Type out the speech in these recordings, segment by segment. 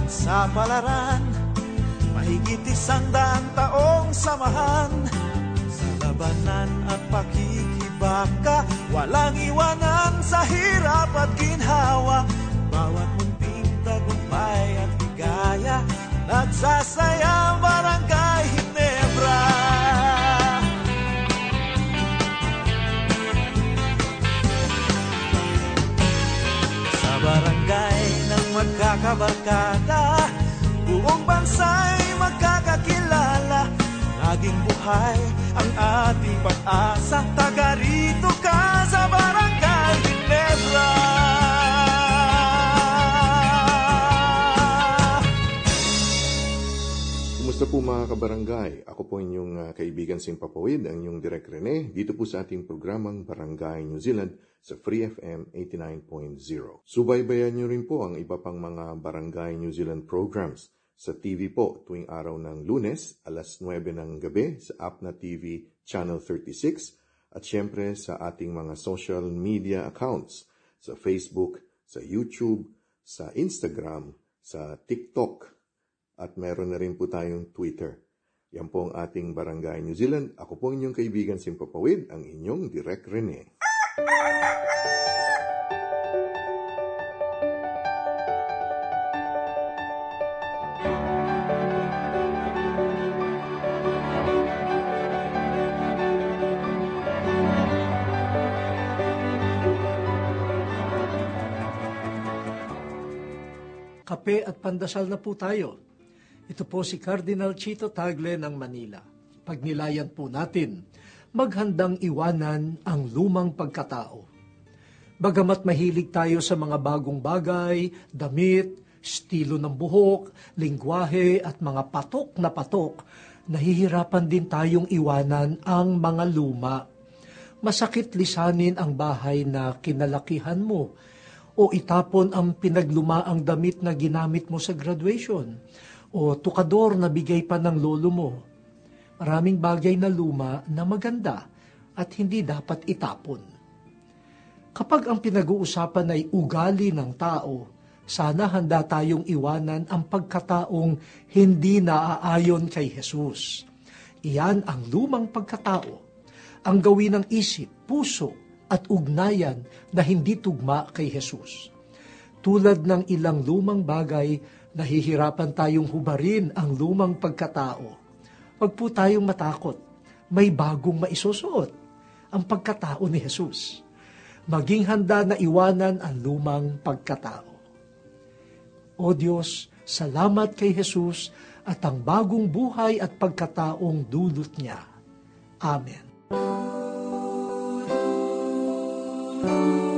Ngayon sa palaran Mahigit isang daang taong samahan. Sa labanan at pakikibaka Walang iwanan sa hirap at ginhawa. Bawat munting tagumpay at higaya Nagsasayang barangay Hinebra. Sa barangay ng magkakabarkan Laging buhay ang ating pag-asa Taga rito ka sa Barangay Ginebra Kumusta po mga kabarangay? Ako po inyong uh, kaibigan Simpapawid, ang inyong Direk Rene, dito po sa ating programang Barangay New Zealand sa Free FM 89.0. Subaybayan nyo rin po ang iba pang mga Barangay New Zealand programs sa TV po tuwing araw ng lunes, alas 9 ng gabi sa Apna TV Channel 36 at syempre sa ating mga social media accounts sa Facebook, sa YouTube, sa Instagram, sa TikTok at meron na rin po tayong Twitter. Yan po ang ating Barangay New Zealand. Ako po inyong kaibigan Simpapawid, ang inyong Direk Rene. Kape at pandasal na po tayo. Ito po si Cardinal Chito Tagle ng Manila. Pagnilayan po natin, maghandang iwanan ang lumang pagkatao. Bagamat mahilig tayo sa mga bagong bagay, damit, estilo ng buhok, lingwahe at mga patok na patok, nahihirapan din tayong iwanan ang mga luma. Masakit lisanin ang bahay na kinalakihan mo o itapon ang pinaglumaang damit na ginamit mo sa graduation, o tukador na bigay pa ng lolo mo. Maraming bagay na luma na maganda at hindi dapat itapon. Kapag ang pinag-uusapan ay ugali ng tao, sana handa tayong iwanan ang pagkataong hindi naaayon kay Jesus. Iyan ang lumang pagkatao, ang gawin ng isip, puso, at ugnayan na hindi tugma kay Jesus. Tulad ng ilang lumang bagay, nahihirapan tayong hubarin ang lumang pagkatao. Huwag po tayong matakot. May bagong maisusuot, ang pagkatao ni Jesus. Maging handa na iwanan ang lumang pagkatao. O Diyos, salamat kay Jesus at ang bagong buhay at pagkataong dulot niya. Amen. Oh.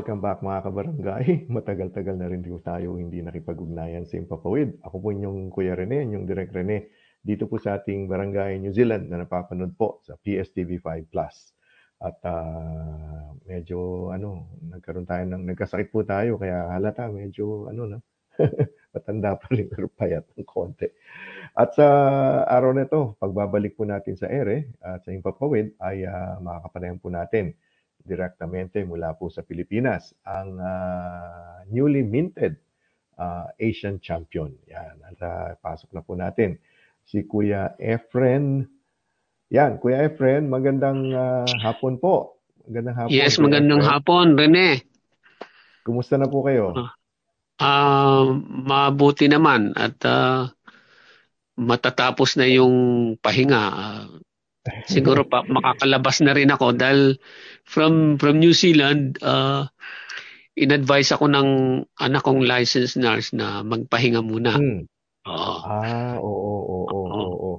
Welcome back mga kabarangay. Matagal-tagal na rin tayo hindi nakipag-ugnayan sa Impapawid. Ako po inyong Kuya Rene, inyong Direk Rene, dito po sa ating barangay New Zealand na napapanood po sa PSTV5 Plus. At uh, medyo ano, nagkaroon tayo ng nagkasakit po tayo kaya halata medyo ano na matanda pa rin pero payat ng konti. At sa araw na ito, pagbabalik po natin sa ere at sa Impapawid ay uh, makakapanayan po natin direktamente mula po sa Pilipinas, ang uh, newly minted uh, Asian champion. Yan, at uh, pasok na po natin si Kuya Efren. Yan, Kuya Efren, magandang uh, hapon po. Magandang hapon. Yes, Kuya magandang Efren. hapon, Rene. Kumusta na po kayo? Ah, mabuti naman at ah, matatapos na yung pahinga. Ah, siguro pa makakalabas na rin ako dahil from from New Zealand, uh, in-advise ako ng anak kong licensed nurse na magpahinga muna. Hmm. Oo. Ah, oo, oo, oo, Oo. oo, oo.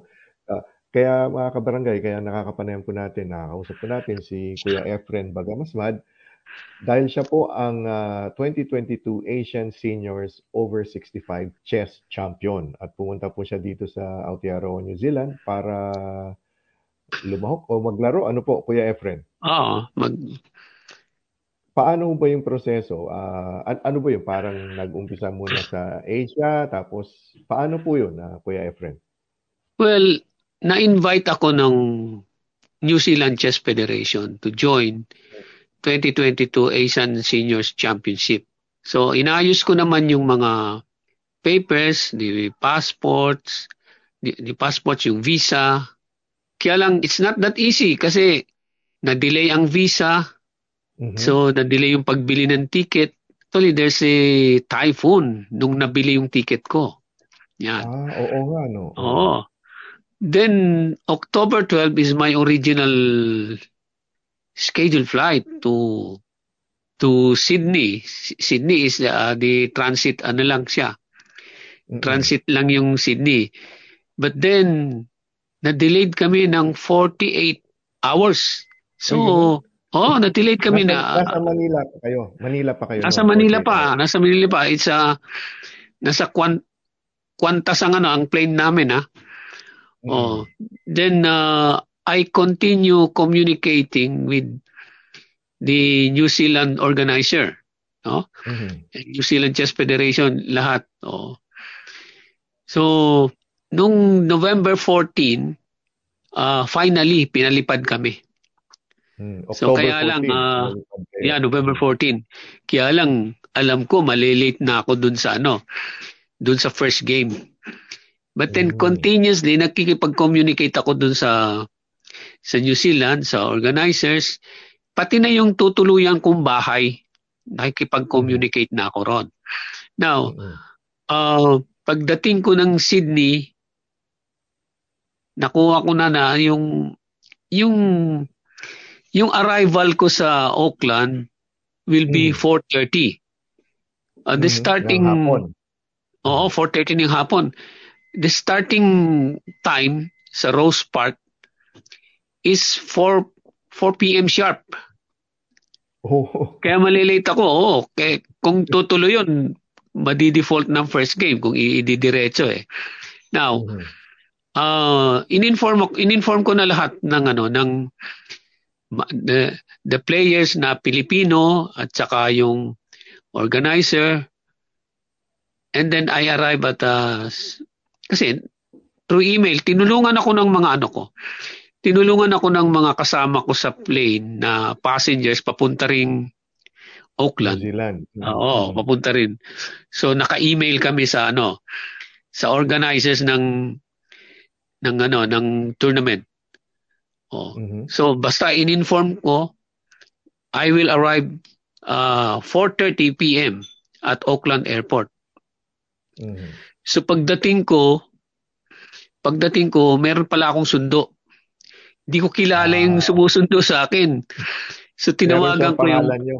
Ah, kaya mga kabarangay, kaya nakakapanayan po natin, nakakausap po natin si Kuya Efren Bagamasmad dahil siya po ang ah, 2022 Asian Seniors Over 65 Chess Champion at pumunta po siya dito sa Aotearoa, New Zealand para lumahok o maglaro. Ano po, Kuya Efren? Oo, mag Paano ba yung proseso? Ah, an- ano ba yun? Parang nag-umpisa muna sa Asia, tapos paano po yun, ah, Kuya Efren? Well, na-invite ako ng New Zealand Chess Federation to join 2022 Asian Seniors Championship. So, inayos ko naman yung mga papers, the passports, the, the passports, yung visa. Kaya lang, it's not that easy kasi na-delay ang visa, Mhm. so na-delay yung pagbili ng ticket. Actually, there's a typhoon nung nabili yung ticket ko. Yan. Ah, oo nga, no? Oo. Then, October 12 is my original scheduled flight to to Sydney. Sydney is uh, the transit, ano lang siya. Mm-mm. Transit lang yung Sydney. But then, na-delayed kami ng 48 hours. So, oh, na-delayed kami nasa, na. nasa Manila pa kayo. Manila pa kayo. Nasa no? Manila pa, nasa Manila pa. It's a, nasa Kwan, Qantas ang ano, ang plane namin ha. Mm. Oh, then uh, I continue communicating with the New Zealand organizer, no? Mhm. New Zealand Chess Federation, lahat. Oh. So, nung November 14, uh, finally, pinalipad kami. Mm. So, kaya lang, 14, ah, kayo. Yeah, November 14. Kaya lang, alam ko, malilate na ako dun sa ano, dun sa first game. But then Mm. continuously, nakikipag-communicate ako dun sa sa New Zealand, sa organizers, pati na yung tutuluyan kong bahay, nakikipag-communicate na ako ron. Now, uh, pagdating ko ng Sydney, nakuha ko na na yung yung yung arrival ko sa Auckland will be Mm. 4:30. Uh, the Mhm. starting. Oo, 4:30 ng hapon. The starting time sa Rose Park is 4 4 p.m. sharp. Oh, Kaya malilate ako. Oo, kaya kung tutuloy yun, madi-default ng first game kung ididiretso eh. Now, Mhm. Uh, in-inform, in-inform ko na lahat ng ano ng the, the players na Pilipino at saka yung organizer and then I arrive at uh, kasi through email tinulungan ako ng mga ano ko tinulungan ako ng mga kasama ko sa plane na passengers papunta ring New Auckland Zealand. Oo, papunta rin. So naka-email kami sa ano sa organizers ng ng ano ng tournament. Oh. Mhm. So basta in-inform ko I will arrive uh 4:30 PM at Auckland Airport. Mhm. So pagdating ko pagdating ko meron pala akong sundo. Hindi ko kilala yung Ah. sumusundo sa akin. So tinawagan ko yung pangalan niyo.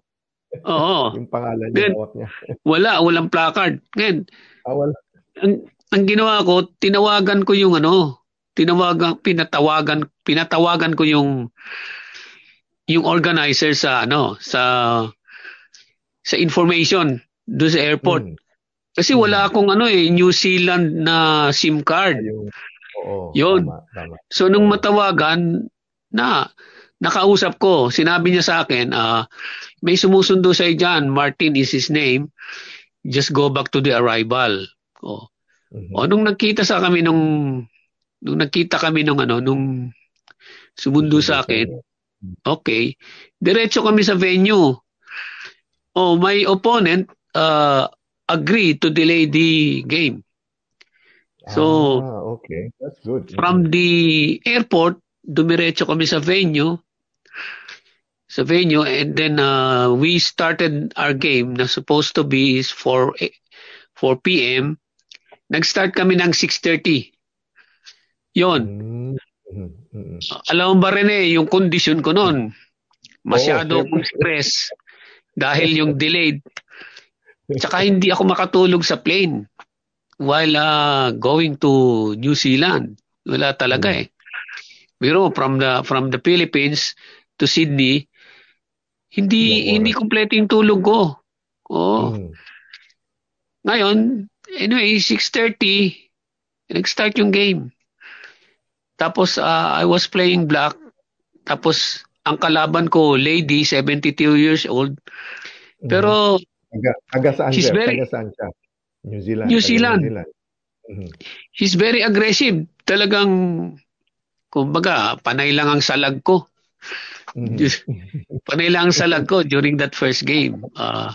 Oo, Yung pangalan niya, Then- niya. wala, walang placard. Ngayon, Ah, wala. ang, ang ginawa ko, tinawagan ko yung ano, tinawagan, pinatawagan, pinatawagan ko yung yung organizer sa ano, sa sa information doon sa airport. Mm. Kasi wala akong ano eh, New Zealand na SIM card. Yung, oo, Yun. Tama, tama. So nung matawagan na nakausap ko, sinabi niya sa akin, ah, may sumusundo sa dyan, Martin is his name. Just go back to the arrival. Oh. Mhm. O nung nagkita sa kami nung nung nagkita kami nung ano nung sumundo sa akin, okay. Diretso kami sa venue. Oh, my opponent uh, agreed to delay the game. So, ah, okay. That's good. From the airport, dumiretso kami sa venue. sa venue and then uh, we started our game na supposed to be is 4 4 p.m. Nag-start kami ng 6:30. Yon. Mm-hmm. Alam mo ba rin eh, yung condition ko noon, masyado Oo, akong stress dahil yung delayed. Tsaka hindi ako makatulog sa plane while uh, going to New Zealand. Wala talaga eh. Pero from the from the Philippines to Sydney, hindi Ilang hindi oras? kompleto yung tulog ko. Oh. Mm. Ngayon, anyway, 6.30, nag-start yung game. Tapos, uh, I was playing black. Tapos, ang kalaban ko, lady, 72 years old. Pero, Taga, taga saan She's very- Taga saan siya? New Zealand. New taga Zealand. New Zealand. Mhm. he's very aggressive. Talagang, kumbaga, panay lang ang salag ko. Mhm. panay lang ang salag ko during that first game. Uh,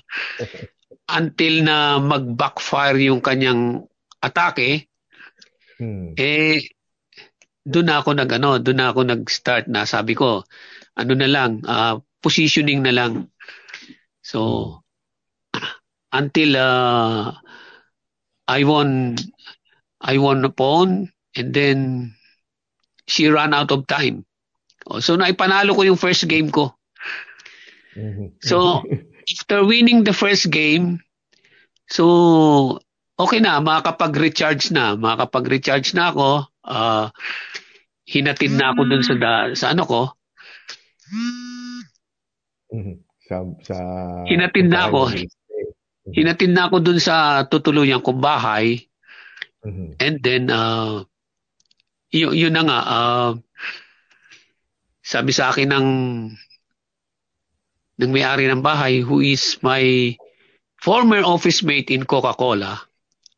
until na mag-backfire yung kanyang atake, Mhm. Eh, doon ako nag ano, doon ako nag-start na sabi ko, ano na lang, ah, positioning na lang. So, until uh, I won, I won a pawn and then she ran out of time. Oh, so, naipanalo ko yung first game ko. Mhm. So, after winning the first game, so, okay na, makakapag-recharge na. Makakapag-recharge na ako. Ah, hinatid na ako dun sa, da- sa ano ko. Mhm. sa sa Hinatid na ako. Mhm. Hinatid na ako dun sa tutuluyan kong bahay. Mhm. And then, uh, yun, yun na nga, ah, sabi sa akin ng ng may-ari ng bahay who is my former office mate in Coca-Cola.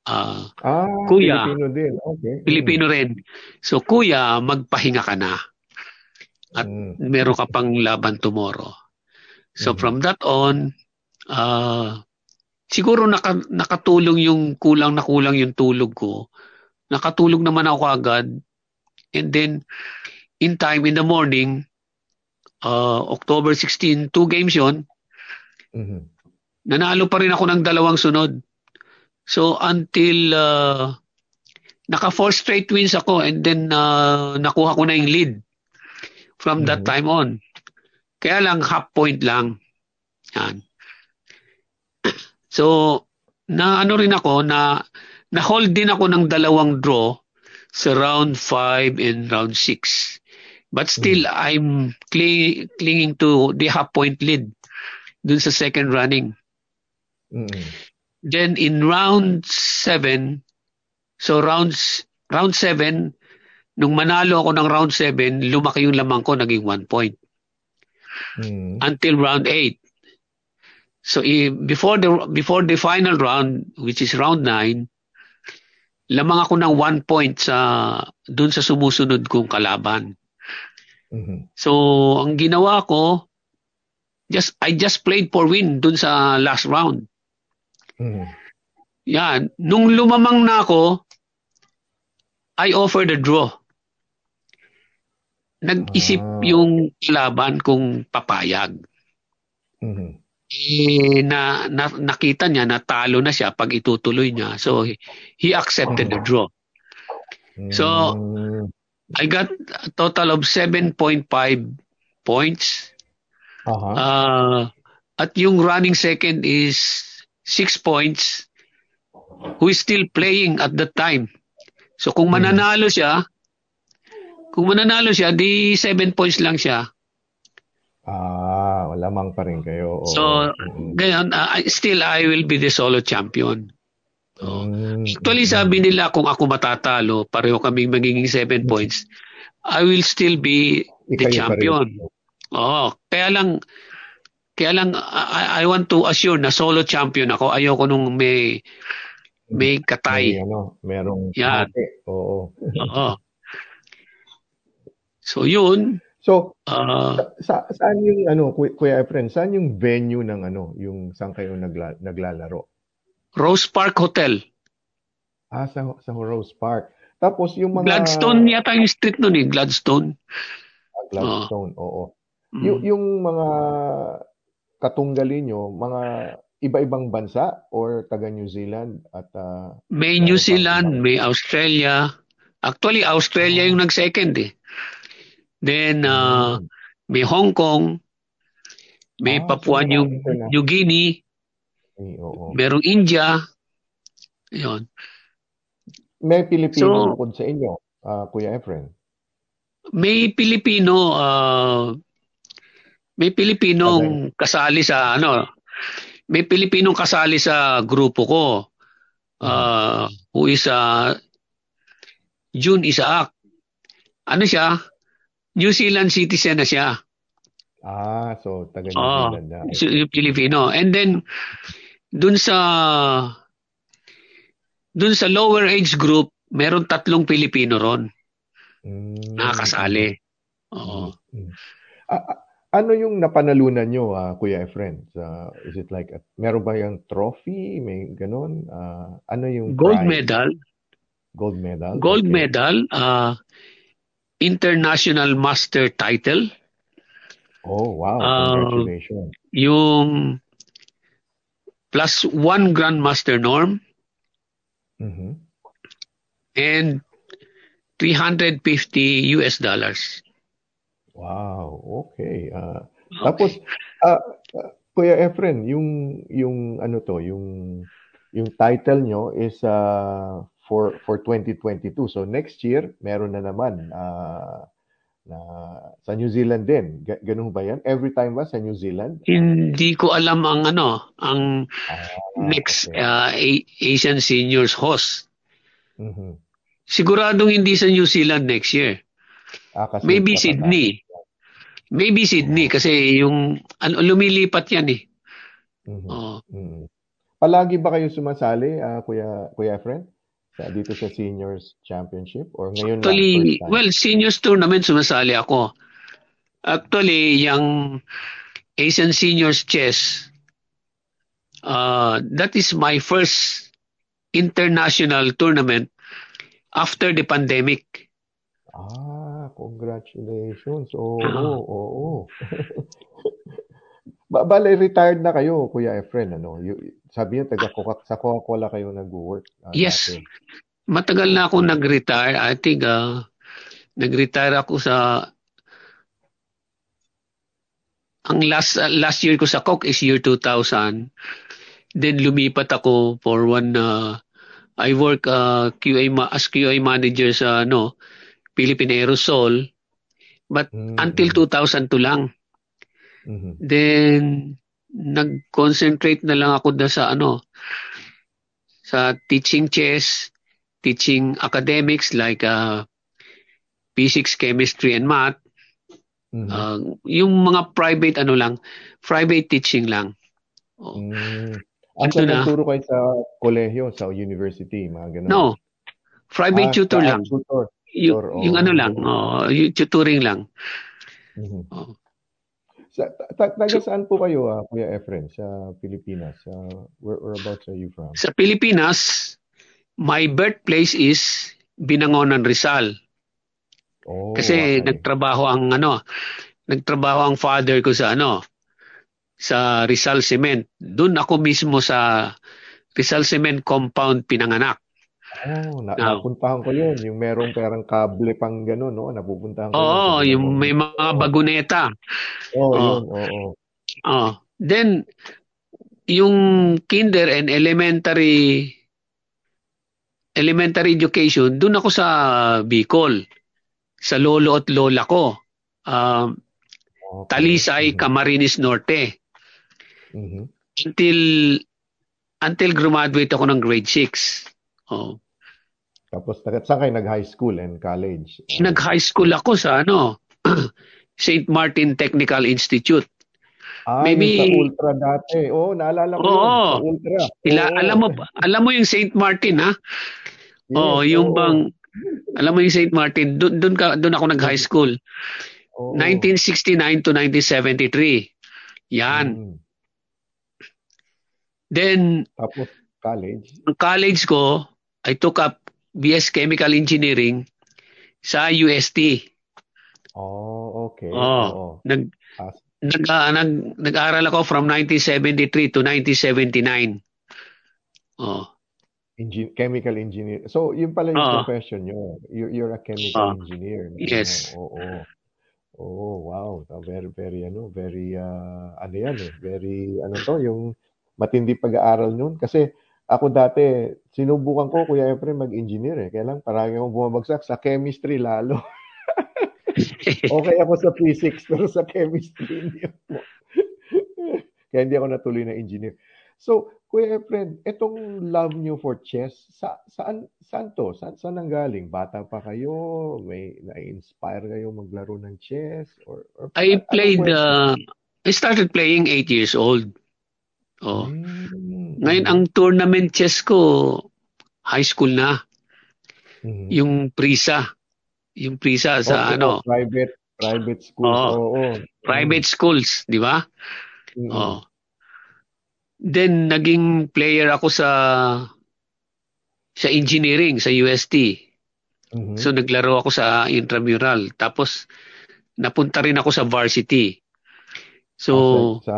Ah Ah, Kuya. Filipino din. Okay. Pilipino rin. So, kuya, magpahinga ka na. At Mhm. meron ka pang laban tomorrow. So, Mhm. from that on, ah siguro naka, nakatulong yung kulang na kulang yung tulog ko. Nakatulog naman ako agad. And then, in time, in the morning, ah, October 16, two games yon Mhm. nanalo pa rin ako ng dalawang sunod. So until uh, naka four straight wins ako and then uh, nakuha ko na yung lead from that Mhm. time on. Kaya lang half point lang. Yan. So na ano rin ako na na hold din ako ng dalawang draw sa round 5 and round 6. But still I'm cling, clinging to the half point lead dun sa second running. Mhm. Then in round 7, so rounds round 7, nung manalo ako ng round 7, lumaki yung lamang ko, naging 1 point. Mhm. Until round 8. So before the before the final round, which is round 9, lamang ako ng 1 point sa dun sa sumusunod kong kalaban. Mhm. So ang ginawa ko, just I just played for win dun sa last round. Mhm. Yan. Nung lumamang na ako, I offered a draw. Nag-isip Ah. yung laban kung papayag. Mhm. Eh, na, na, nakita niya na talo na siya pag itutuloy niya. So, he, he accepted the draw. So, Mhm. I got a total of 7.5 points. Aha. Uh, at yung running second is 6 points who is still playing at that time. So kung mananalo siya, kung mananalo siya, di 7 points lang siya. Ah, lamang pa rin kayo. Oo. So, ngayon, uh, I- still I will be the solo champion. So, Mhm. actually, sabi nila kung ako matatalo, pareho kaming magiging 7 points, I will still be the Ikayo champion. Oo, kaya lang, kaya lang, I, I want to assure na solo champion ako. Ayoko nung may, may May, katay. ano, merong Yan. ate. Oo. Oo. So, yun, So, ah, sa, saan yung ano, Kuya Efren, saan yung venue ng ano, yung saan kayo nagla, naglalaro? Rose Park Hotel. Ah, sa, sa Rose Park. Tapos yung mga Gladstone yata yung street nun eh, Gladstone. Ah, Gladstone, oo. Mm. Yung, yung mga katunggali nyo, mga iba-ibang bansa or taga New Zealand at ah, May New Zealand, may Australia. Actually, Australia Ah. yung nag-second eh. Then, uh, may Hong Kong, may Ah, Papua so New, New Guinea, eh, oo. merong India. Yun. May Pilipino So- sa inyo, ah, Kuya Efren. May Pilipino, uh, may Pilipinong kasali sa ano, may Pilipinong kasali sa grupo ko. Uh, who is uh, June Isaac. Ano siya? New Zealand citizen na siya. Ah, so taga New Oo, Zealand na. yung Pilipino. And then, dun sa dun sa lower age group, meron tatlong Pilipino ron Mm. nakakasali. Oo. Ah, ah, ano yung napanalunan nyo, ah, Kuya Efren? Sa, is it like, a, meron ba yung trophy? May ganun? Ah, ano yung Gold prize? medal, Gold medal? gold Okay. medal, uh, international master title, Oh, wow. Ah, Congratulations. yung plus one grandmaster norm, Mhm. and 350 US dollars. Wow, okay. Ah, Tapos, ah, ah, Kuya Efren, yung, yung ano to, yung, yung title nyo is ah, for, for 2022. So next year, meron na naman ah, na sa New Zealand din. Ga- Ganun ba yan? Every time ba sa New Zealand? Hindi ko alam ang ano, ang Ah, next okay. uh, A- Asian Seniors host. Mhm. Siguradong hindi sa New Zealand next year. Ah, kasi Maybe tatanda. Sydney. Maybe Sydney kasi yung ano, lumilipat yan eh. Mhm. Oo. Mhm. Palagi ba kayo sumasali, ah, Kuya Kuya Efren? Sa, dito sa Seniors Championship? Or ngayon lang, Actually, time? well, seniors tournament sumasali ako. Actually, yung Asian Seniors Chess, uh, that is my first international tournament after the pandemic. Ah, congratulations. Oo, Ah. oo. ba bale, retired na kayo, Kuya Efren, ano? You, sabi niya, taga Coca, sa Coca-Cola kayo nag-work. ah, Yes. dati. Matagal na ako nag-retire. I think uh, nag-retire ako sa ang last uh, last year ko sa Coke is year 2000. Then lumipat ako for one uh, I work uh, QA ma- as QA manager sa ano Philippine Aerosol but Mm, until 2002 lang. mhm. Then nag-concentrate na lang ako na sa ano sa teaching chess, teaching academics like uh, physics, chemistry and math. Mhm. Uh, yung mga private ano lang, private teaching lang. Oh. Mm. Asa na. nagturo kayo sa kolehiyo, sa university, mga ganun? No, private Ah, tutor lang. Tutor. Yung, oh. yung ano lang, oh, yung tutoring lang. Mhm. Oh. Sa, ta- ta- taga saan po kayo, ah, Kuya Efren, sa Pilipinas? Uh, where, whereabouts are you from? Sa Pilipinas, my birthplace is Binangonan Rizal. Oh, Kasi okay. nagtrabaho ang ano, nagtrabaho ang father ko sa ano, sa Rizal Cement. Doon ako mismo sa Rizal Cement compound pinanganak. Oh, na, Now- napuntahan ko yun. Yung merong perang kable pang gano'n, no? Napupuntahan ko yun. Oo, sa yung may mga baguneta. Oo, Oo. yun, oo. Oh. Then yung kinder and elementary elementary education, doon ako sa Bicol. Sa lolo at lola ko. Um, Okay. Talisay, Mhm. Camarines Norte. Mhm. Until until graduate ako ng grade 6. Oh. Tapos, saan kayo nag-high school and college? Nag-high school ako sa ano, St. Martin Technical Institute. Ah, maybe- yung sa Ultra dati. Oo, naalala ko yun. Oo. Sa Ultra. Ila, Oo. alam mo alam mo yung St. Martin ha? Yes, oh, yung oo. bang alam mo yung St. Martin, doon doon ka doon ako nag-high school. Oo. 1969 to 1973. Yan. Mm. Then Tapos, college. ang college ko, I took up BS Chemical Engineering sa UST. Oh, okay. Oh. Oo. Nag Ah, nag, ah, nag, nag-aral ako from 1973 to 1979. Oh. Engi- chemical engineer. So, yun pala yung Oo. profession nyo. You, you're a chemical Oo. engineer. no? Yes. Oo. oo. Oh, wow. Ah, Very, very, ano, very, ah, ano yan eh. Very, ano to, yung matindi pag-aaral nun. Kasi ako dati, sinubukan ko, Kuya Efren, mag-engineer eh. Kaya lang, parang akong bumabagsak sa chemistry lalo. okay ako sa physics, pero sa chemistry hindi ako. Kaya hindi ako natuloy na engineer. So, Kuya Efren, itong love nyo for chess, sa, saan, saan to? Saan, saan ang galing? Bata pa kayo? May na-inspire kayo maglaro ng chess? Or, or I ano played, uh, I started playing 8 years old. Oh. Mm, Ngayon, ang tournament chess ko, high school na. mhm. Yung Prisa. Yung Prisa sa Oo, ano, Private, private school. Oo. Oo. private schools, di ba? Mm, mm. Oh. Then, naging player ako sa sa engineering, sa UST. Mhm. So, naglaro ako sa intramural. Tapos, napunta rin ako sa varsity. So, sa, sa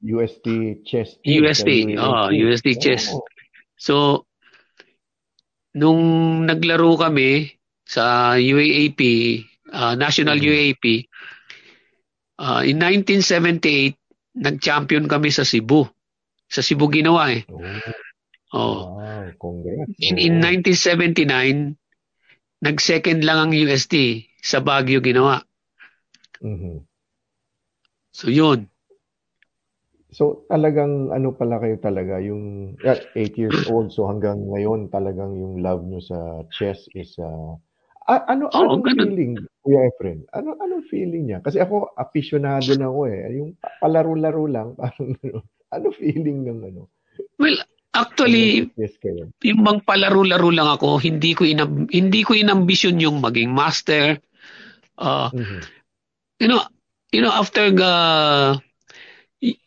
UST chess sa oh, UST chess. Oo. So, nung naglaro kami sa UAAP, uh, National Mhm. UAAP, uh, in 1978, nag-champion kami sa Cebu. Sa Cebu ginawa eh. Oh, Oh. wow, congrats. In, in 1979, nag-second lang ang UST. Sa Baguio ginawa. Mhm. So, yun. So talagang ano pala kayo talaga yung 8 years old so hanggang ngayon talagang yung love nyo sa chess is uh, a- ano Oo, anong ganun. feeling Kuya Efren? Ano anong feeling niya? Kasi ako aficionado na ako eh. Yung pa- palaro-laro lang parang ano. Ano feeling ng ano? Well, actually, Yes kayo. yung bang palaro-laro lang ako, hindi ko inam, hindi ko inambisyon yung maging master. Uh, Mhm. you know, you know after the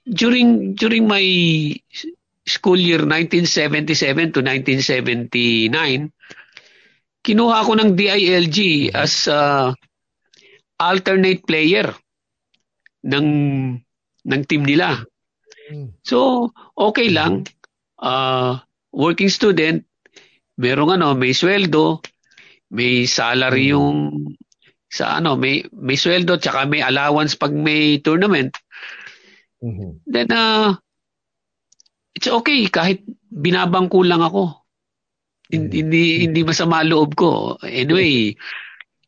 during during my school year 1977 to 1979, kinuha ako ng DILG as uh, alternate player ng ng team nila. Mm. So, okay lang. Uh, working student, merong ano, may sweldo, may salary Mm. yung sa ano, may may sweldo tsaka may allowance pag may tournament. Mhm. Then uh, it's okay kahit binabangko lang ako. Hin- Mm. Hindi hindi masama loob ko. Anyway,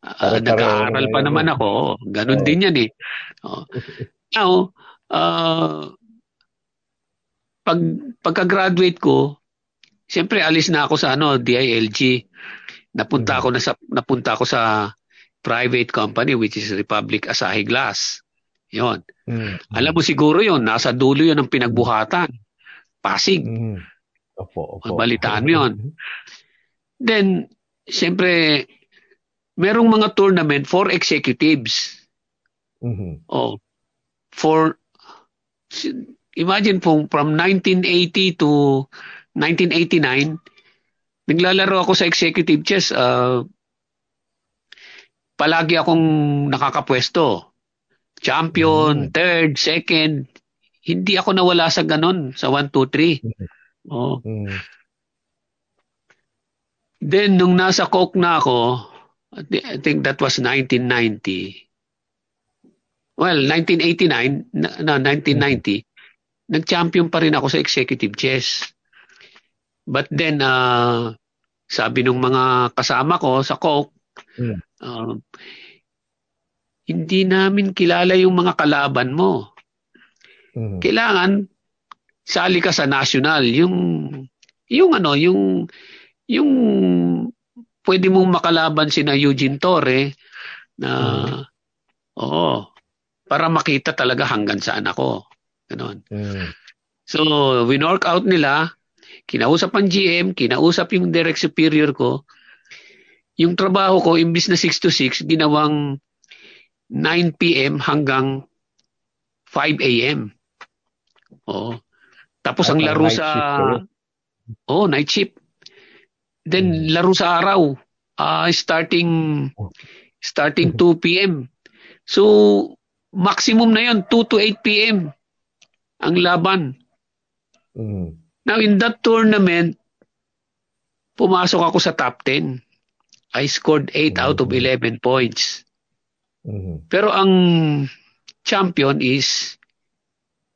uh, nag-aaral na pa naman ako. Ganun Oo. din yan eh. Oh. Now, uh, pag pagka-graduate ko, siyempre alis na ako sa ano, DILG. Napunta Mhm. ako na sa napunta ako sa private company which is Republic Asahi Glass. 'Yon. Mm. Alam mo siguro 'yon, nasa dulo 'yon ng pinagbuhatan. Pasig. Mhm. Opo, opo. Balitaan mo yun. Then, siyempre, merong mga tournament for executives. Mhm. Oh, for imagine from from 1980 to 1989 naglalaro ako sa executive chess uh, palagi akong nakakapwesto champion Mm. third second hindi ako nawala sa ganon sa 1 2 3 oh Mm. then nung nasa Coke na ako I thi- I think that was 1990 well 1989 na, na 1990 nag-champion pa rin ako sa executive chess. But then, uh, sabi nung mga kasama ko sa Coke, Mm. uh, hindi namin kilala yung mga kalaban mo. Mhm. Kailangan sali ka sa national, yung yung ano, yung yung pwede mong makalaban sina Eugene Torre na oo, para makita talaga hanggang saan ako. Ganon. Mm. So, winork out nila, kinausap ang GM, kinausap yung direct superior ko. Yung trabaho ko, imbis na 6 to 6, ginawang 9 p.m. hanggang 5 a.m. Oo. Tapos ang Ah, laro sa... shift? Oh, night shift. Then, laro sa araw. ah starting starting 2 p.m. So, maximum na yon 2 to 8 p.m. ang laban. Mhm. Now, in that tournament, pumasok ako sa top 10. I scored 8 out of 11 points. Mhm. Pero ang champion is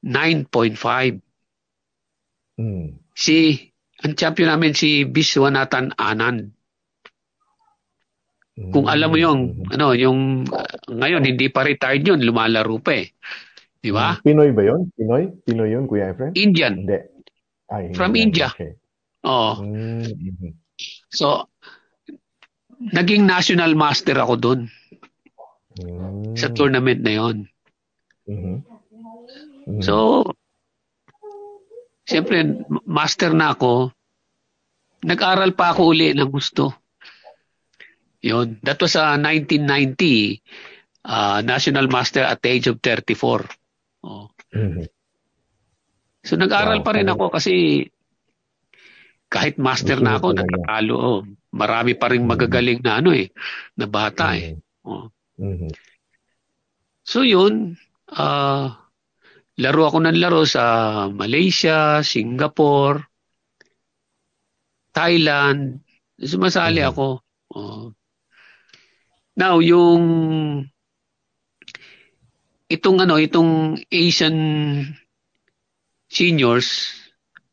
9.5. Mhm. Si, ang champion namin si Biswanathan Anand. Kung alam mo yung, Mhm. ano, yung, uh, ngayon, hindi pa retired yun, lumalaro pa eh. Di ba? Pinoy ba yun? Pinoy? Pinoy yun, Kuya Efren? Indian. Hindi. Ay, From hindi. India. Okay. Oo. Mm, mhm. So, naging national master ako doon Mm. sa tournament na yon. Mhm. Mhm. So, siyempre, master na ako. Nag-aral pa ako uli ng gusto. Yun. That was uh, 1990, uh, national master at the age of 34. Oh. Mhm. So nag-aral Wow, pa rin ako kasi kahit master na ako, natatalo. Oh. Marami pa rin magagaling na ano eh, na bata eh. Mhm. Oh. Mhm. So yun, ah laro ako ng laro sa Malaysia, Singapore, Thailand. Sumasali Mhm. ako. Oh. Now, yung itong ano, itong Asian seniors,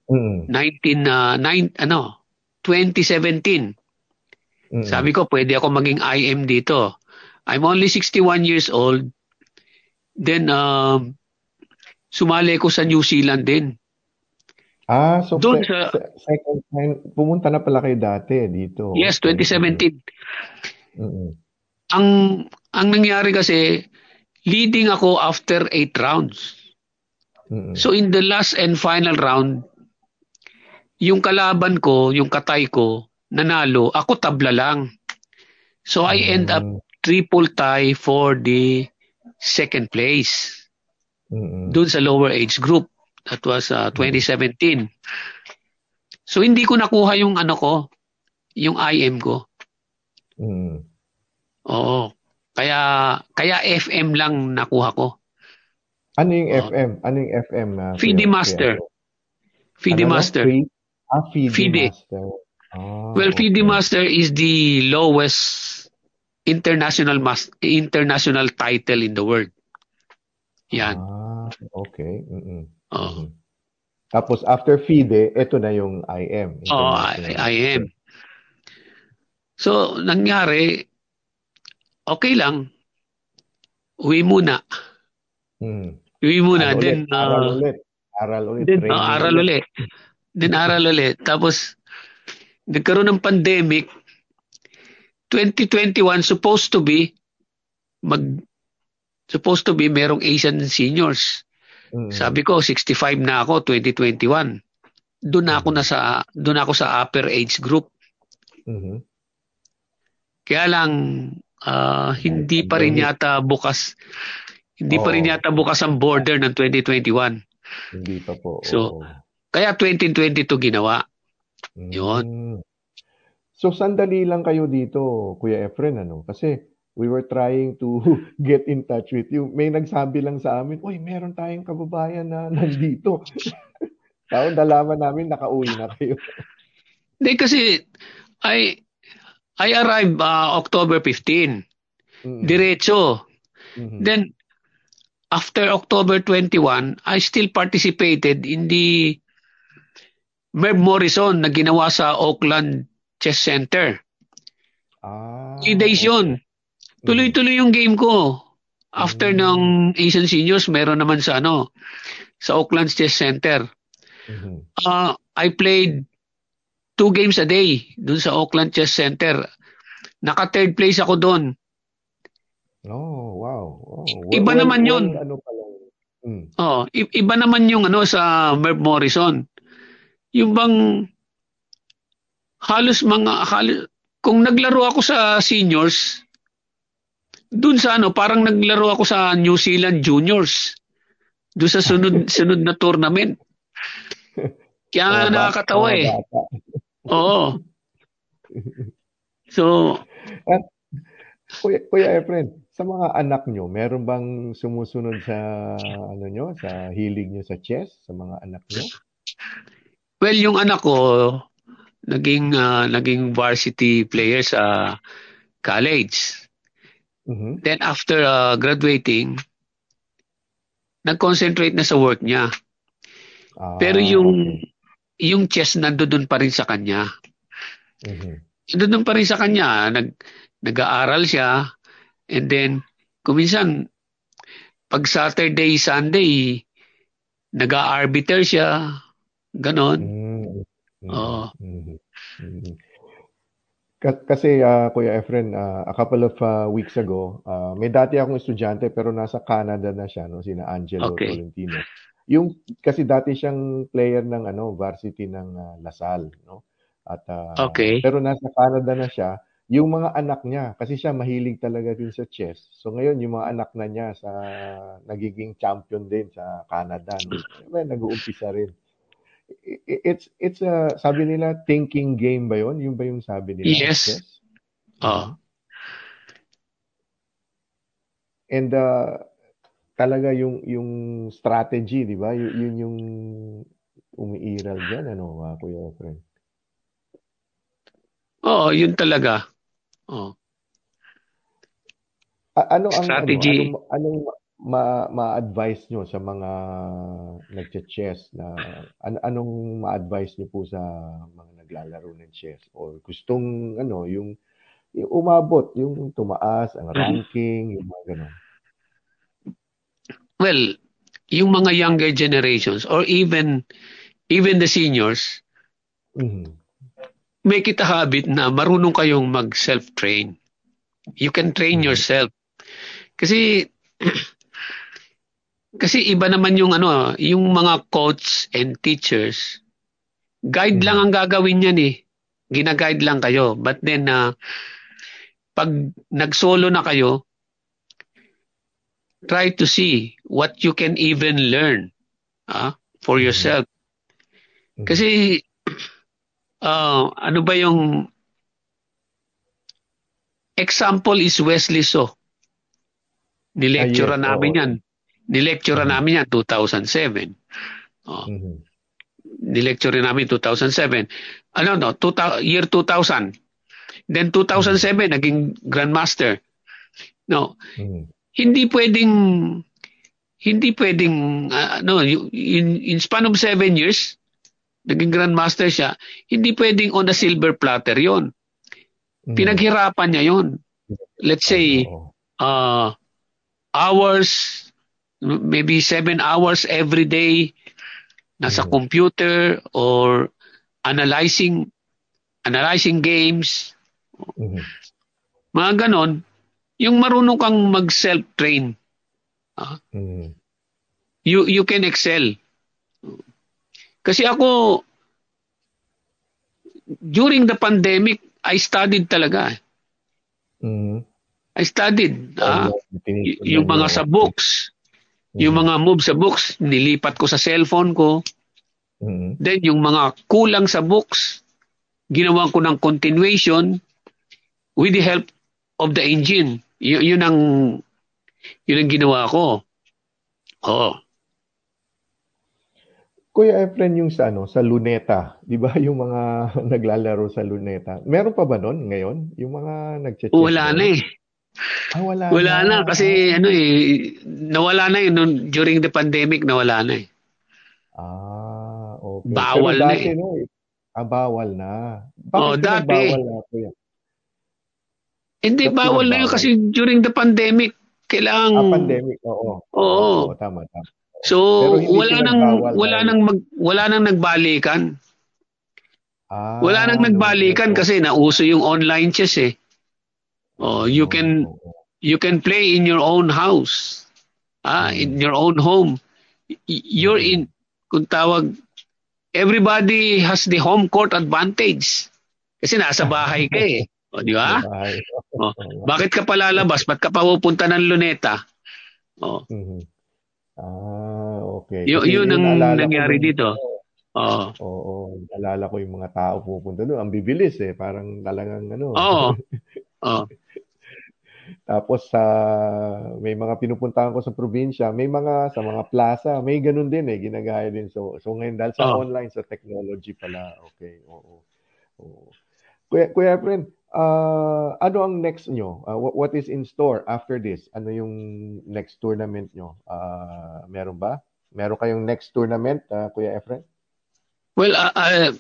Mhm. 19 na nine, ano, 2017. Mhm. Sabi ko, pwede ako maging IM dito. I'm only 61 years old. Then, um, sumali ko sa New Zealand din. Ah, so Doon sa- se- second time, pumunta na pala kayo dati dito. Yes, 2017. Mhm. Ang, ang nangyari kasi, leading ako after 8 rounds. Mhm. So, in the last and final round, yung kalaban ko, yung katay ko, nanalo, ako tabla lang. So, I end up Mm. Triple tie for the second place. Mhm. doon sa lower age group. That was uh, 2017. So hindi ko nakuha yung ano ko, yung IM ko. Mhm. Oo. Kaya kaya FM lang nakuha ko. Ano yung Oh. FM? Ano yung FM? Uh, FIDE Kuya- Master. FIDE Ano? Master. Fi- Ah, FIDE, FIDE. Master. Ah, Well, FIDE okay. Master is the lowest international mas- international title in the world. Yan. Ah, okay. Mhm. Oo. Mhm. Tapos after FIDE, ito na yung IM. Oo, International. I, I am. So, nangyari, okay lang. Uwi muna. Hmm. Uwi muna. Ano Then, ulit? aral uh, ulit. Aral ulit. Then, oh, aral ulit. Then, aral ulit. Tapos, nagkaroon ng pandemic. 2021, supposed to be, mag, supposed to be, merong Asian seniors. Mhm. Sabi ko, 65 na ako, 2021. Doon ako na sa, doon ako sa upper age group. Mhm. Kaya lang, ah, hindi pa rin yata bukas, hindi pa rin yata bukas ang border ng 2021. Hindi pa po. So, oo. Kaya 2022 ginawa. Mm. Yun. So, sandali lang kayo dito, Kuya Efren, ano? Kasi we were trying to get in touch with you. May nagsabi lang sa amin, Uy, meron tayong kababayan na nandito. Tapos nalaman namin, nakauwi na kayo. Hindi kasi, I, I arrived ah, October 15. Mm. Diretso. Mhm. Then, after October 21, I still participated in the Merv Morrison na ginawa sa Oakland Chess Center. Ah, Three days yun. Tuloy-tuloy yung game ko. After Mm. ng Asian Seniors, meron naman sa ano, sa Oakland Chess Center. Mhm. Uh, I played two games a day dun sa Oakland Chess Center. Naka third place ako doon. Oh, wow. Oh, Iba naman yun. ano pala. Mm. Oh, i- iba naman yung ano sa Merv Morrison. Yung bang halos mga halos, kung naglaro ako sa seniors, dun sa ano, parang naglaro ako sa New Zealand Juniors. Doon sa sunod sunod na tournament. Kaya nga nakakatawa eh. Oo. So, Kuya, Kuya Efren, Sa mga anak nyo, meron bang sumusunod sa ano nyo, sa hilig nyo sa chess, sa mga anak nyo? Well, yung anak ko, naging ah, naging varsity player sa college. Mhm. Then after ah, graduating, nag-concentrate na sa work niya. Ah, Pero yung yung chess nandoon pa rin sa kanya. okay. Mhm. Nandoon pa rin sa kanya, nag nag-aaral siya and then kuminsan pag Saturday, Sunday, nag-arbiter siya. Ganon. Mm, mm, Oo. mhm, mhm. Ka- Kasi ah, Kuya Efren, ah, a couple of ah, weeks ago, ah, may dati akong estudyante pero nasa Canada na siya, no, sina Angelo Okay. Tolentino. Yung kasi dati siyang player ng ano, varsity ng ah, Lasal, no? At ah, Okay. pero nasa Canada na siya. Yung mga anak niya, kasi siya mahilig talaga din sa chess. So ngayon, yung mga anak na niya sa nagiging champion din sa Canada, no? Nag-uumpisa rin. It's it's a sabi nila thinking game ba 'yon? Yung ba yung sabi nila? Yes. Chess? Oh. And uh, talaga yung yung strategy, 'di ba? Yun, yun yung umiiral diyan ano, uh, Kuya Efren. Oo, yun talaga. Oh. A- ano ang Strategy. ano, anong, anong ma ma-advise nyo sa mga nagche-chess na an anong ma-advise nyo po sa mga naglalaro ng chess or gustong ano yung, yung umabot yung tumaas ang ranking yung mga ganun Well, yung mga younger generations or even even the seniors, Mhm. make it a habit na marunong kayong mag self-train. You can train Mhm. yourself. Kasi kasi iba naman yung ano, yung mga coach and teachers. Guide lang ang gagawin niyan eh. Gina-guide lang kayo. But then na pag nag-solo na kayo, try to see what you can even learn ah, for Mhm. yourself. Mhm. Kasi ah, ano ba yung example is Wesley So. Nilecture namin yan. Nilecture Mhm. namin yan 2007. Oh, Mhm. nilecture namin 2007. Ano no, 2000, year 2000. Then 2007 naging grandmaster. No, Mhm. hindi pwedeng hindi pwedeng ah, ano in, in span of seven years naging grandmaster siya hindi pwedeng on a silver platter yon Mhm. pinaghirapan niya yon let's say uh, hours maybe seven hours every day nasa Mhm. computer or analyzing analyzing games Mhm. mga ganon yung marunong kang mag self train Mhm. you you can excel. Kasi ako during the pandemic I studied talaga. Mhm. I studied ah, y- yung mga sa books, yung Mhm. mga move sa books nilipat ko sa cellphone ko. Mhm. Then yung mga kulang sa books ginawa ko ng continuation with the help of the engine. Y- yun ang yun ang ginawa ko. Oh. Kuya Efren, yung sa ano, sa Luneta, 'di ba yung mga naglalaro sa Luneta? Meron pa ba noon ngayon? Yung mga nagche-chess Wala na eh. Ah, wala, Wala na kasi ano eh nawala na eh nung during the pandemic nawala na eh. Ah, okay. Bawal Pero na dati, eh. no, eh, ah, bawal na. Bakit Oh, dati. bawal na? Hindi Ba't bawal na yun kasi during the pandemic kailangan Ah, pandemic, oo. Oo. Oo, tama, tama. So wala nang wala nang mag, wala nang nagbalikan. Ah, Wala nang nagbalikan okay. kasi nauso yung online chess eh. Oh, you Oo, can oo. you can play in your own house. Ah, Mm. in your own home. You're Mm. in kung tawag everybody has the home court advantage. Kasi nasa bahay ka eh. O, di ba? Bahay. Oh, Oo. Bakit ka palalabas? Ba't ka pa pupunta ng luneta? Oh, Mhm. Ah, okay. y- Kasi yun yung ang nangyari dito. Oh. Oo, naalala ko yung mga tao pupunta doon. Ang bibilis eh. Parang talagang ano. Oo. Oh. Tapos sa may mga pinupuntahan ko sa probinsya, may mga sa mga plaza, may ganun din eh, ginagaya din. So so ngayon dahil sa Oh. online sa technology pala. Okay, oo. Oo. Kuya, Kuya Efren, ah, ano ang next nyo? Ah, what, what is in store after this? Ano yung next tournament nyo? Ah, meron ba? Meron kayong next tournament, ah, Kuya Efren? Well, uh, uh,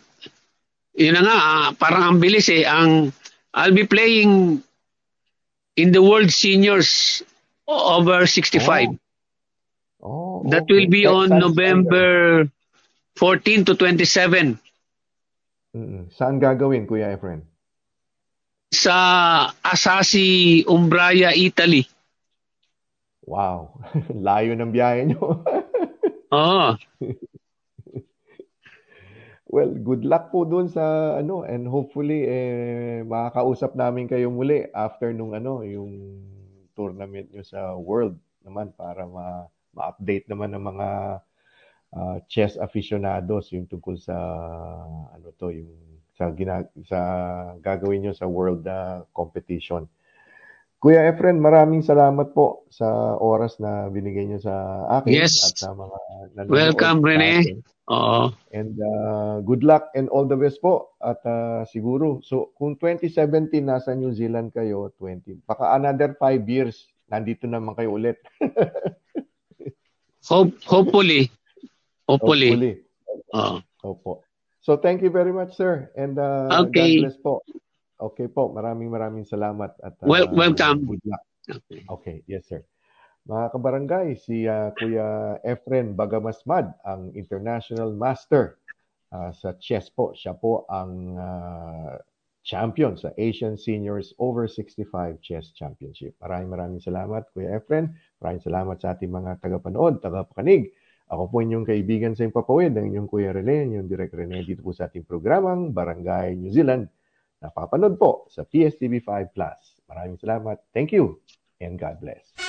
yun na nga, ah, parang ang bilis eh. Ang, I'll be playing in the World Seniors over 65. Oh, That okay. will be Sa- on November 14 to 27 Mm-mm. Saan gagawin, Kuya Efren? sa Asasi, Umbraya, Italy. Wow. Layo ng biyahe nyo. Oo. Well, good luck po doon sa ano and hopefully eh makakausap namin kayo muli after nung ano yung tournament nyo sa World naman para ma ma-update naman ng mga ah, chess aficionados yung tungkol sa ano to yung sa gina, sa gagawin nyo sa World ah, competition. Kuya Efren, maraming salamat po sa oras na binigay nyo sa akin Yes. at sa mga nanonood Welcome, Rene. atin. Oo. And uh, good luck and all the best po. At uh, siguro, so kung 2017 nasa New Zealand kayo, 20, baka another 5 years, nandito naman kayo ulit. Hope, hopefully. Hopefully. Hopefully. Oo. Opo. So thank you very much, sir. And uh, Okay. God bless po. Okay po, maraming maraming salamat. At, uh, Well- welcome. Good luck. Okay, yes sir. Mga kabarangay, si uh, Kuya Efren Bagamasmad, ang international master uh, sa chess po. Siya po ang uh, champion sa Asian Seniors Over 65 Chess Championship. Maraming maraming salamat, Kuya Efren. Maraming salamat sa ating mga tagapanood, tagapakinig. Ako po inyong kaibigan sa Impapawid, ang inyong Kuya Rene, inyong Direk Rene dito po sa ating programang Barangay New Zealand. Napapanood po sa PSTV5 Plus. Maraming salamat. Thank you and God bless.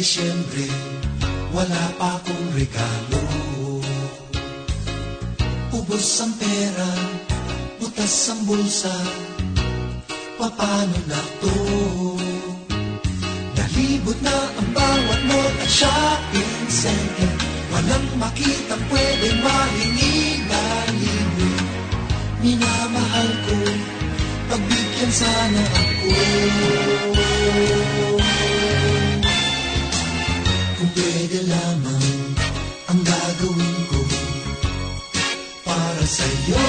Disyembre, wala pa akong regalo. Ubos ang pera, butas ang bulsa, papano na to? Nalibot na ang bawat mall at shopping center, walang makitang pwede mahingi na libre. Minamahal ko, pagbigyan sana ako. Pwede lamang ang gagawin ko para sa'yo.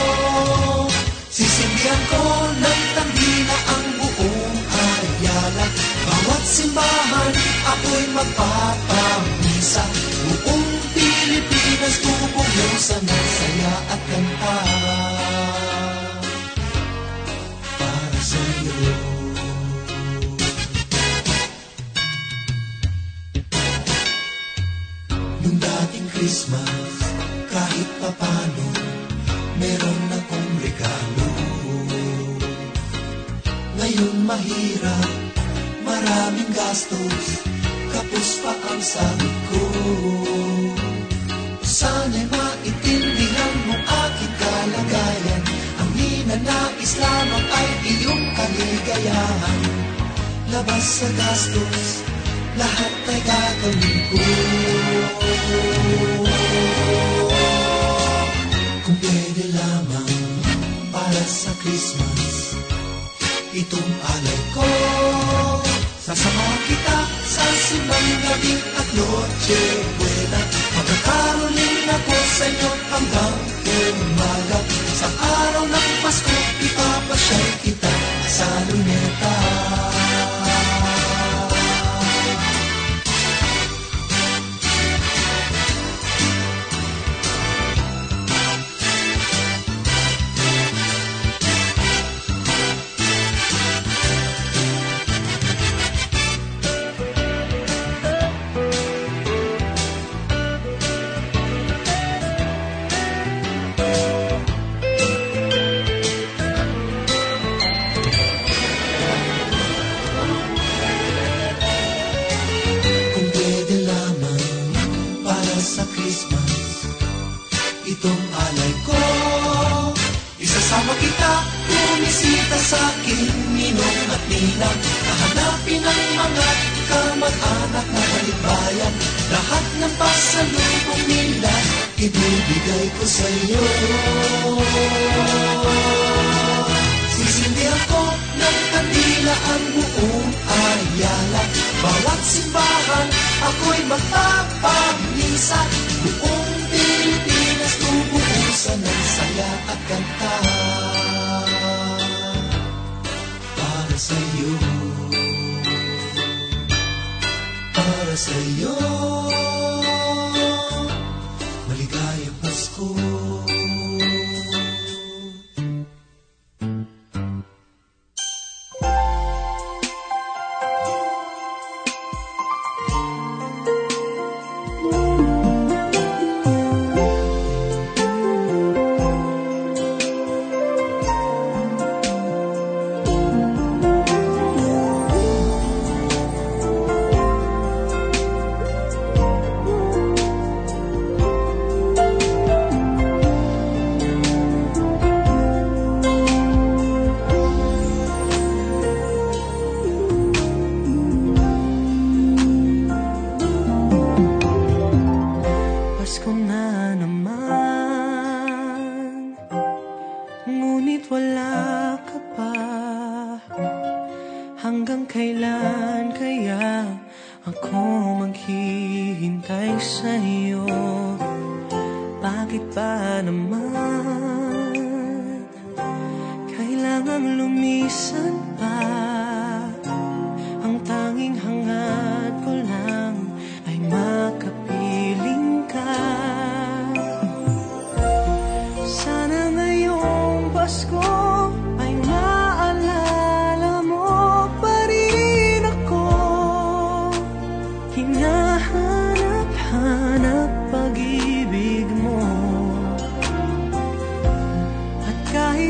Sisindihan ko ng tangina ang buong Ayala. Bawat simbahan ako'y magpapamisa. Buong Pilipinas tubong sa masaya at kanta maraming gastos, kapos pa ang sahod ko. Sana'y maintindihan mo aking kalagayan, ang ninanais lamang ay iyong kaligayahan. Labas sa gastos, lahat ay gagawin ko. Kung pwede lamang para sa Christmas, itong alay ko. Simbang gabi at noche buena. Magkakaroling ako sa inyo hanggang umaga. Sa araw ng Pasko, ipapasyal kita lang Kahanapin ang mga kamag-anak na kaligbayan Lahat ng pasalubong nila Ibibigay ko sa iyo Sisindi ako ng kandila ang buong ayala. Bawat simbahan ako'y magpapag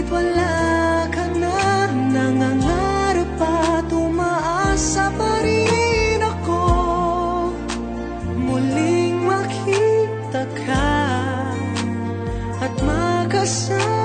Ngunit wala na Nangangarap at umaasa pa ako. Muling makita ka At makasama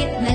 it now.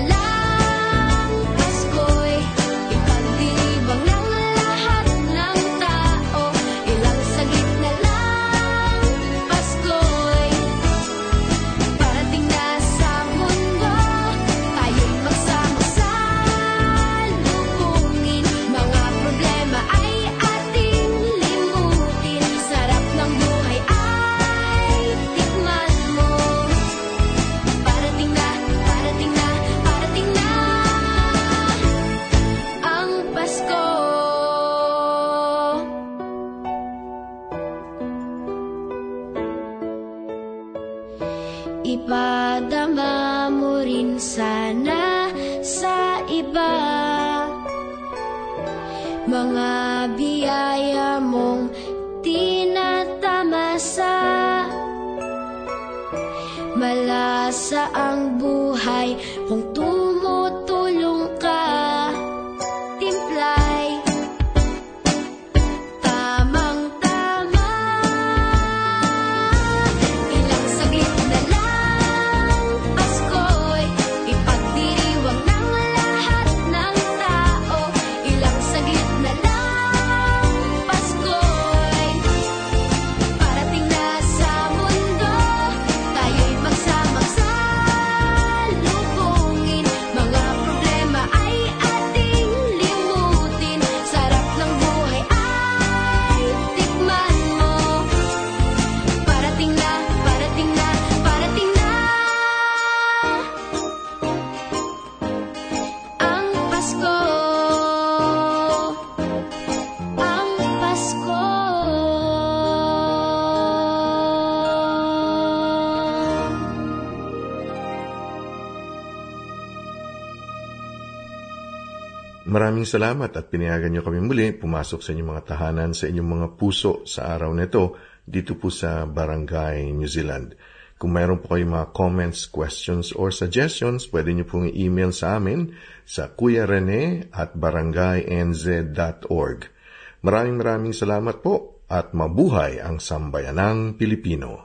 Maraming salamat at pinayagan niyo kami muli pumasok sa inyong mga tahanan sa inyong mga puso sa araw nito dito po sa Barangay New Zealand. Kung mayroon po kayong mga comments, questions, or suggestions, pwede niyo pong i-email sa amin sa kuyarene at barangaynz.org. Maraming maraming salamat po at mabuhay ang sambayanang Pilipino.